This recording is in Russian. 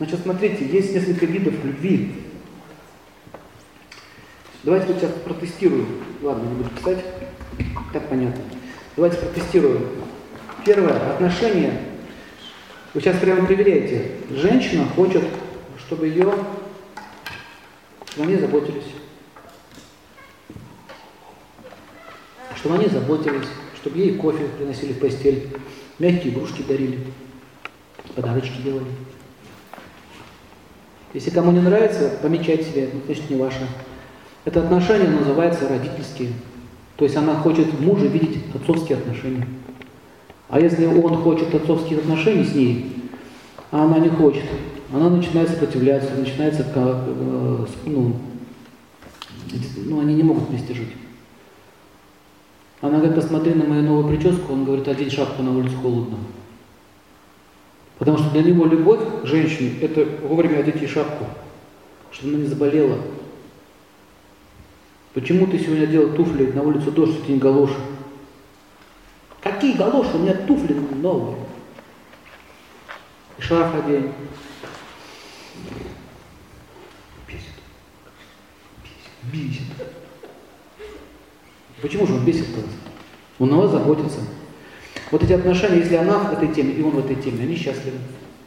Значит, смотрите, есть несколько видов любви. Давайте сейчас протестируем. Ладно, не буду писать. Так понятно. Давайте протестируем. Первое, отношение. Вы сейчас прямо проверяете. Женщина хочет, чтобы ее, чтобы они заботились. Чтобы они заботились, чтобы ей кофе приносили в постель, мягкие игрушки дарили, подарочки делали. Если кому не нравится, помечать себе, ну, значит не ваше. Это отношение называется родительские. То есть она хочет мужа видеть отцовские отношения. А если он хочет отцовских отношений с ней, а она не хочет, она начинает сопротивляться, начинается как, э, ну, ну, они не могут вместе жить. Она говорит, посмотри на мою новую прическу, он говорит, одень шапку на улице холодно. Потому что для него любовь к женщине – это вовремя одеть ей шапку, чтобы она не заболела. Почему ты сегодня одел туфли на улицу дождь, это не галоши? Какие галоши? У меня туфли новые. И шарф одень. Бесит. Бесит. Бесит. Почему же он бесит-то? Он на вас заботится. Вот эти отношения, если она в этой теме, и он в этой теме, они счастливы.